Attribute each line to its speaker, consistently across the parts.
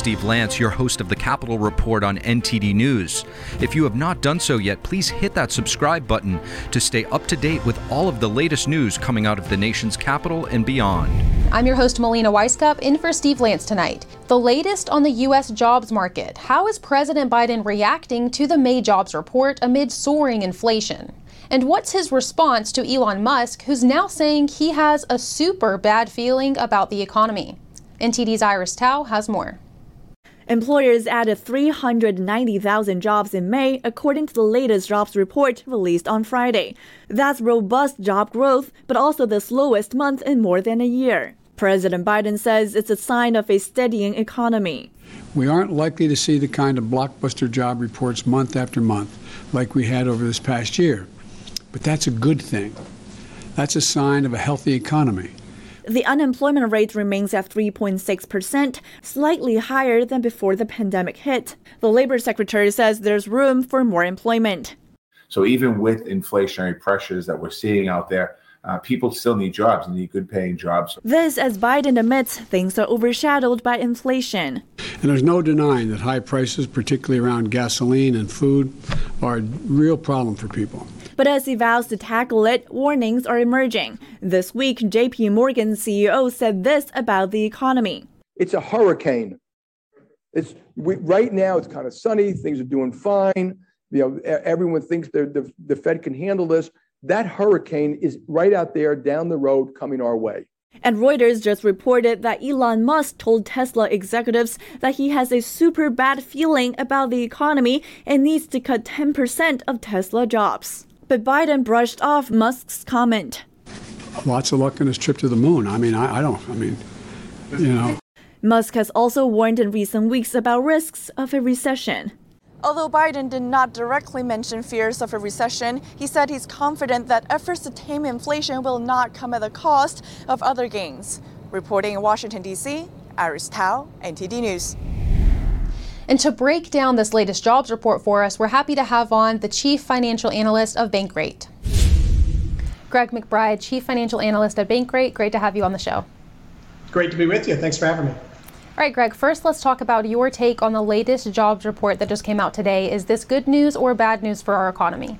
Speaker 1: Steve Lance, your host of the Capitol Report on NTD News. If you have not done so yet, please hit that subscribe button to stay up to date with all of the latest news coming out of the nation's capital and beyond.
Speaker 2: I'm your host, Melina Wisecup, in for Steve Lance tonight. The latest on the U.S. jobs market. How is President Biden reacting to the May jobs report amid soaring inflation? And what's his response to Elon Musk, who's now saying he has a super bad feeling about the economy? NTD's Iris Tao has more.
Speaker 3: Employers added 390,000 jobs in May, according to the latest jobs report released on Friday. That's robust job growth, but also the slowest month in more than a year. President Biden says it's a sign of a steadying economy.
Speaker 4: We aren't likely to see the kind of blockbuster job reports month after month like we had over this past year. But that's a good thing. That's a sign of a healthy economy.
Speaker 3: The unemployment rate remains at 3.6%, slightly higher than before the pandemic hit. The labor secretary says there's room for more employment.
Speaker 5: So, even with inflationary pressures that we're seeing out there, uh, people still need jobs and need good paying jobs.
Speaker 3: This as Biden admits things are overshadowed by inflation.
Speaker 4: And there's no denying that high prices, particularly around gasoline and food, are a real problem for people.
Speaker 3: But as he vows to tackle it, warnings are emerging. This week, JP Morgan CEO said this about the economy.
Speaker 6: It's a hurricane. It's we, right now it's kind of sunny, things are doing fine. You know, everyone thinks the, the Fed can handle this. That hurricane is right out there down the road coming our way.
Speaker 3: And Reuters just reported that Elon Musk told Tesla executives that he has a super bad feeling about the economy and needs to cut 10% of Tesla jobs. But Biden brushed off Musk's comment.
Speaker 4: Lots of luck in his trip to the moon. I mean, I, I don't, I mean, you know.
Speaker 3: Musk has also warned in recent weeks about risks of a recession. Although Biden did not directly mention fears of a recession, he said he's confident that efforts to tame inflation will not come at the cost of other gains. Reporting in Washington, D.C., Iris Tao, NTD News.
Speaker 2: And to break down this latest jobs report for us, we're happy to have on the Chief Financial Analyst of Bankrate. Greg McBride, Chief Financial Analyst at Bankrate, great to have you on the show.
Speaker 7: Great to be with you. Thanks for having me.
Speaker 2: All right, Greg, first let's talk about your take on the latest jobs report that just came out today. Is this good news or bad news for our economy?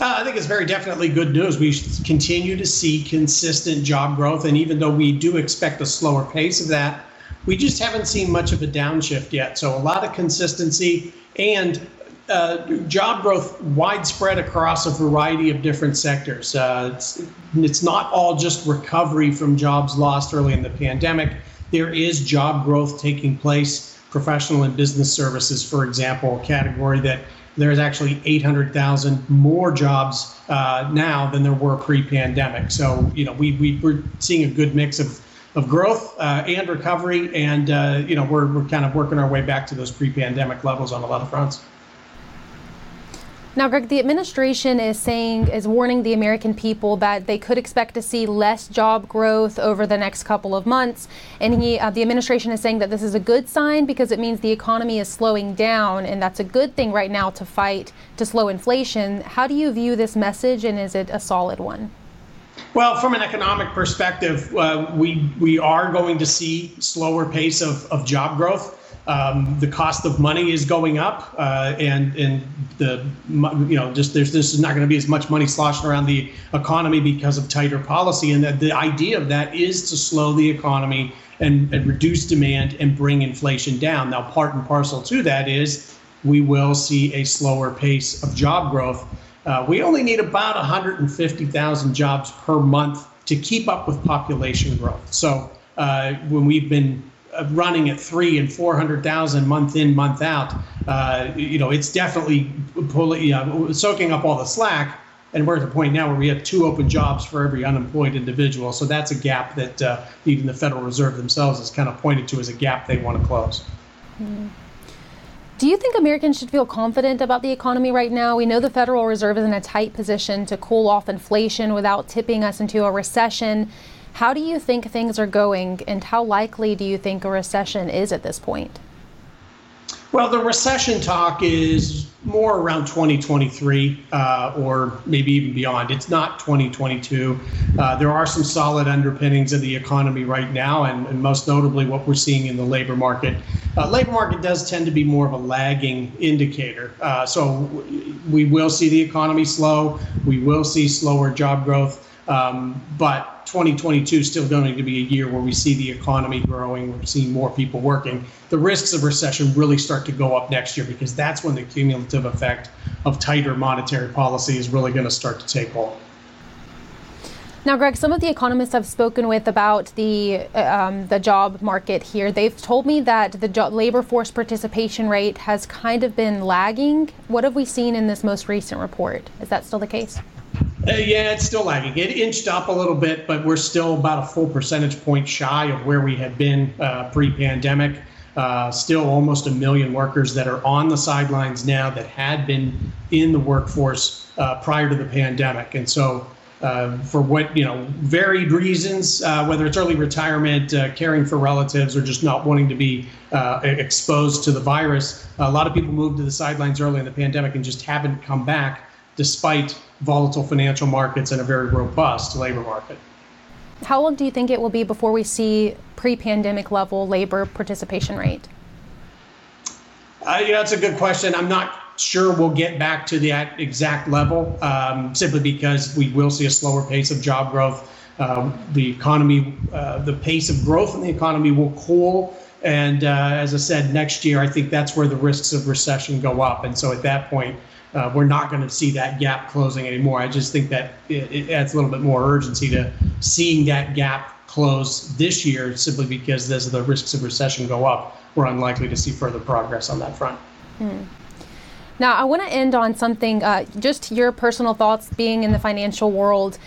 Speaker 7: Uh, I think it's very definitely good news. We continue to see consistent job growth, and even though we do expect a slower pace of that, we just haven't seen much of a downshift yet. So a lot of consistency and uh, job growth widespread across a variety of different sectors. Uh, it's, it's not all just recovery from jobs lost early in the pandemic there is job growth taking place. Professional and business services, for example, a category that there's actually 800,000 more jobs uh, now than there were pre-pandemic. So, you know, we, we, we're seeing a good mix of, of growth uh, and recovery. And, uh, you know, we're, we're kind of working our way back to those pre-pandemic levels on a lot of fronts.
Speaker 2: Now, Greg, the administration is saying, is warning the American people that they could expect to see less job growth over the next couple of months. And he, uh, the administration is saying that this is a good sign because it means the economy is slowing down, and that's a good thing right now to fight to slow inflation. How do you view this message, and is it a solid one?
Speaker 7: Well, from an economic perspective, uh, we we are going to see slower pace of, of job growth. Um, the cost of money is going up, uh, and and the you know just there's this is not going to be as much money sloshing around the economy because of tighter policy, and that the idea of that is to slow the economy and, and reduce demand and bring inflation down. Now, part and parcel to that is we will see a slower pace of job growth. Uh, we only need about 150,000 jobs per month to keep up with population growth. So uh, when we've been running at three and four hundred thousand month in month out, uh, you know, it's definitely pulling, uh, soaking up all the slack. And we're at the point now where we have two open jobs for every unemployed individual. So that's a gap that uh, even the Federal Reserve themselves has kind of pointed to as a gap they want to close.
Speaker 2: Mm. Do you think Americans should feel confident about the economy right now? We know the Federal Reserve is in a tight position to cool off inflation without tipping us into a recession. How do you think things are going, and how likely do you think a recession is at this point?
Speaker 7: Well, the recession talk is more around 2023 uh, or maybe even beyond. It's not 2022. Uh, there are some solid underpinnings of the economy right now, and, and most notably what we're seeing in the labor market. Uh, labor market does tend to be more of a lagging indicator. Uh, so we will see the economy slow. We will see slower job growth. Um, but 2022 is still going to be a year where we see the economy growing, we're seeing more people working. The risks of recession really start to go up next year because that's when the cumulative effect of tighter monetary policy is really going to start to take hold.
Speaker 2: Now, Greg, some of the economists I've spoken with about the um, the job market here, they've told me that the labor force participation rate has kind of been lagging. What have we seen in this most recent report? Is that still the case?
Speaker 7: Uh, yeah, it's still lagging. It inched up a little bit, but we're still about a full percentage point shy of where we had been uh, pre-pandemic. Uh, still almost a million workers that are on the sidelines now that had been in the workforce uh, prior to the pandemic. And so, uh, for what you know, varied reasons, uh, whether it's early retirement, caring for relatives, or just not wanting to be exposed to the virus, a lot of people moved to the sidelines early in the pandemic and just haven't come back despite volatile financial markets and a very robust labor market.
Speaker 2: How long do you think it will be before we see pre pandemic level labor participation rate?
Speaker 7: Uh, yeah, that's a good question. I'm not sure we'll get back to that exact level um, simply because we will see a slower pace of job growth. Um, the economy, uh, the pace of growth in the economy will cool. And uh, as I said, next year, I think that's where the risks of recession go up. And so at that point, uh, we're not going to see that gap closing anymore. I just think that it, it, adds a little bit more urgency to seeing that gap close this year, simply because as the risks of recession go up, we're unlikely to see further progress on that front. Hmm.
Speaker 2: Now, I want to end on something, uh, just your personal thoughts being in the financial world.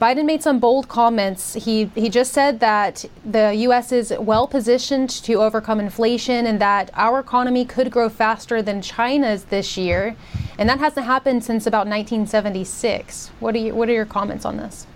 Speaker 2: Biden made some bold comments. He he just said that the U.S. is well positioned to overcome inflation and that our economy could grow faster than China's this year, and that hasn't happened since about 1976. What are you, what are your comments on this?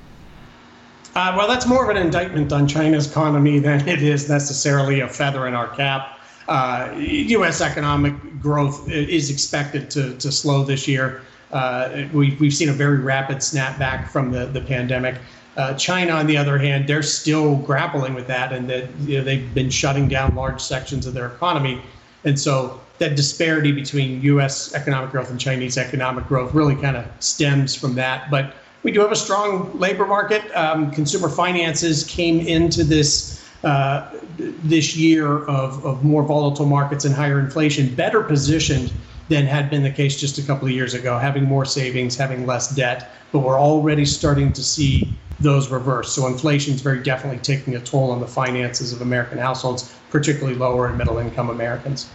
Speaker 7: Uh, well, that's more of an indictment on China's economy than it is necessarily a feather in our cap. Uh, U.S. economic growth is expected to, to slow this year. Uh, we, we've seen a very rapid snapback from the, the pandemic. Uh, China, on the other hand, they're still grappling with that, and that you know, they've been shutting down large sections of their economy, and so that disparity between U.S. economic growth and Chinese economic growth really kind of stems from that. But we do have a strong labor market. Um, consumer finances came into this uh, this year of, of more volatile markets and higher inflation, better positioned than had been the case just a couple of years ago, having more savings, having less debt. But we're already starting to see those reverse. So inflation is very definitely taking a toll on the finances of American households, particularly lower and middle income Americans.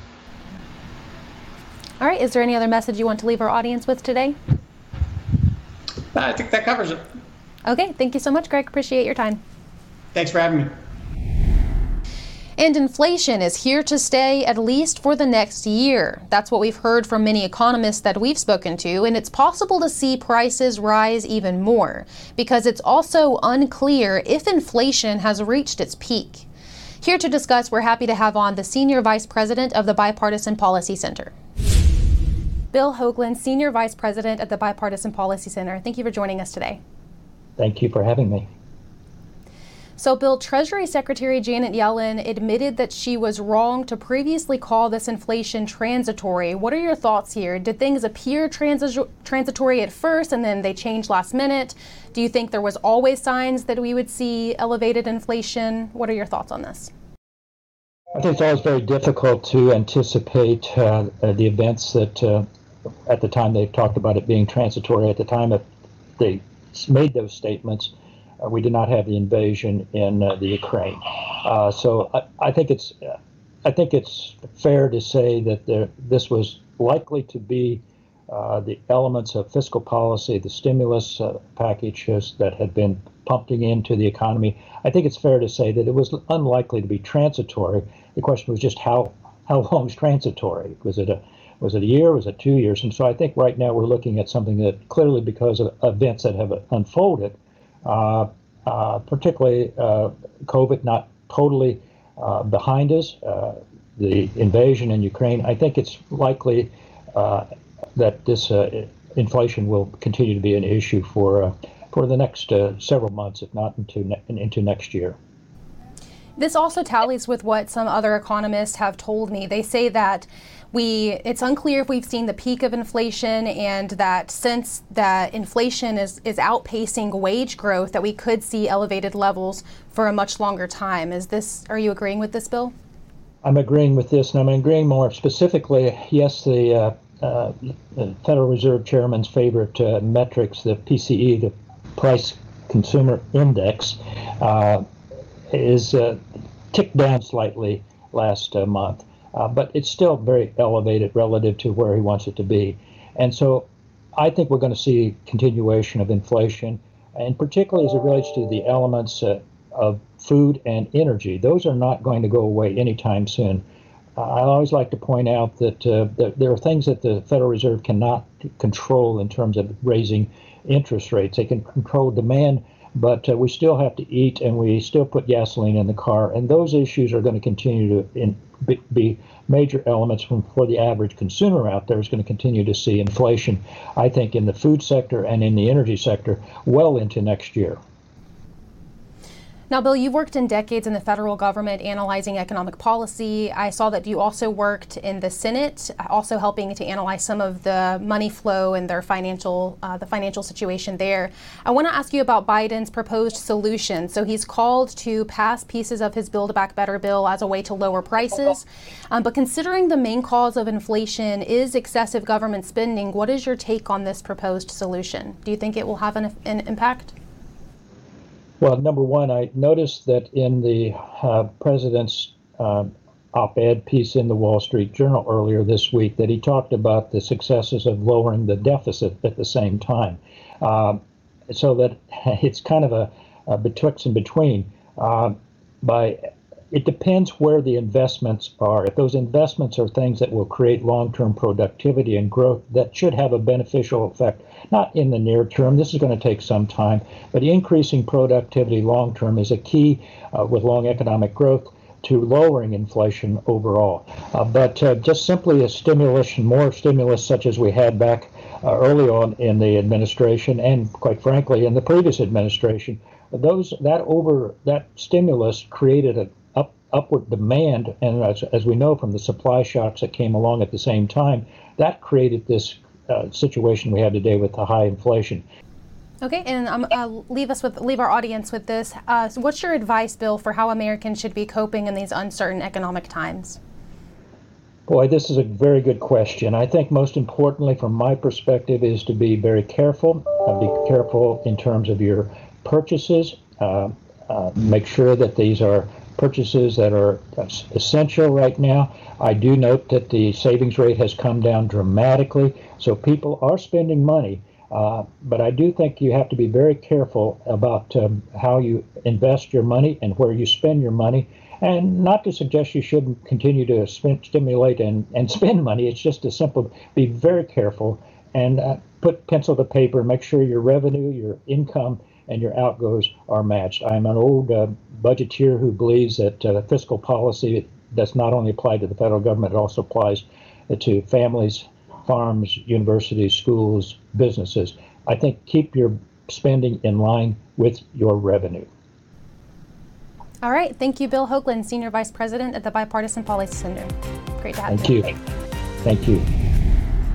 Speaker 2: All right. Is there any other message you want to leave our audience with today?
Speaker 7: I think that covers it.
Speaker 2: Okay. Thank you so much, Greg. Appreciate your time.
Speaker 7: Thanks for having me.
Speaker 2: And inflation is here to stay at least for the next year. That's what we've heard from many economists that we've spoken to, and it's possible to see prices rise even more because it's also unclear if inflation has reached its peak. Here to discuss, we're happy to have on the Senior Vice President of the Bipartisan Policy Center. Bill Hoagland, Senior Vice President at the Bipartisan Policy Center. Thank you for joining us today.
Speaker 8: Thank you for having me.
Speaker 2: So, Bill, Treasury Secretary Janet Yellen admitted that she was wrong to previously call this inflation transitory. What are your thoughts here? Did things appear transi- transitory at first and then they changed last minute? Do you think there was always signs that we would see elevated inflation? What are your thoughts on this?
Speaker 8: I think it's always very difficult to anticipate uh, the events that uh, at the time they talked about it being transitory. At the time that they made those statements, we did not have the invasion in uh, the Ukraine. Uh, so I, I, think it's I think it's fair to say that there, this was likely to be the elements of fiscal policy, the stimulus packages that had been pumping into the economy. I think it's fair to say that it was unlikely to be transitory. The question was just how how long is transitory? Was it a was it a year? Was it two years? And so I think right now we're looking at something that clearly, because of events that have unfolded, uh, uh, particularly uh, COVID not totally behind us. the invasion in Ukraine, I think it's likely uh, that this uh, inflation will continue to be an issue for uh, for the next uh, several months, if not into ne- into next year.
Speaker 2: This also tallies with what some other economists have told me. They say that we it's unclear if we've seen the peak of inflation and that since that inflation is is outpacing wage growth that we could see elevated levels for a much longer time. Is this are you agreeing with this bill?
Speaker 8: I'm agreeing with this and I'm agreeing more specifically yes the uh, uh, Federal Reserve Chairman's favorite uh, metrics, the PCE, the Price Consumer Index, uh, is uh, ticked down slightly last uh, month, uh, but it's still very elevated relative to where he wants it to be. And so I think we're going to see continuation of inflation, and particularly as it relates to the elements of food and energy. Those are not going to go away anytime soon. I always like to point out that, uh, that, there are things that the Federal Reserve cannot control in terms of raising interest rates. They can control demand, but uh, we still have to eat and we still put gasoline in the car. And those issues are going to continue to in, be, be, major elements from, for the average consumer out there is going to continue to see inflation, I think, in the food sector and in the energy sector well into next year.
Speaker 2: Now, Bill, you've worked in decades in the federal government analyzing economic policy. I saw that you also worked in the Senate, also helping to analyze some of the money flow and their financial, uh, the financial situation there. I want to ask you about Biden's proposed solution. So he's called to pass pieces of his Build Back Better bill as a way to lower prices. Um, but considering the main cause of inflation is excessive government spending, what is your take on this proposed solution? Do you think it will have an, an impact?
Speaker 8: Well, number one, I noticed that in the uh, president's uh, op-ed piece in the Wall Street Journal earlier this week that he talked about the successes of lowering the deficit at the same time, uh, so that it's kind of a, a betwixt and between. Uh, by it depends where the investments are. If those investments are things that will create long term productivity and growth, that should have a beneficial effect, not in the near term. This is going to take some time, but increasing productivity long term is a key uh, with long economic growth to lowering inflation overall. Uh, but uh, just simply a stimulus, more stimulus such as we had back uh, early on in the administration, and quite frankly, in the previous administration, those that over that stimulus created a upward demand, and as, as, we know from the supply shocks that came along at the same time, that created this uh, situation we have today with the high inflation.
Speaker 2: Okay, and um, uh, leave us with leave our audience with this. Uh, so what's your advice, Bill, for how Americans should be coping in these uncertain economic times?
Speaker 8: Boy, this is a very good question. I think most importantly, from my perspective, is to be very careful. Uh, be careful in terms of your purchases. Uh, uh, make sure that these are purchases that are essential right now. I do note that the savings rate has come down dramatically, so people are spending money. Uh, but I do think you have to be very careful about um, how you invest your money and where you spend your money. And not to suggest you shouldn't continue to spend, stimulate and, and spend money. It's just a simple be very careful and uh, put pencil to paper, make sure your revenue, your income, and your outgoes are matched. I'm an old uh, budgeteer who believes that uh, fiscal policy does not only apply to the federal government, it also applies to families, farms, universities, schools, businesses. I think keep your spending in line with your revenue.
Speaker 2: All right. Thank you, Bill Hoagland, Senior Vice President at the Bipartisan Policy Center. Great to have you.
Speaker 8: Thank you. Thank you.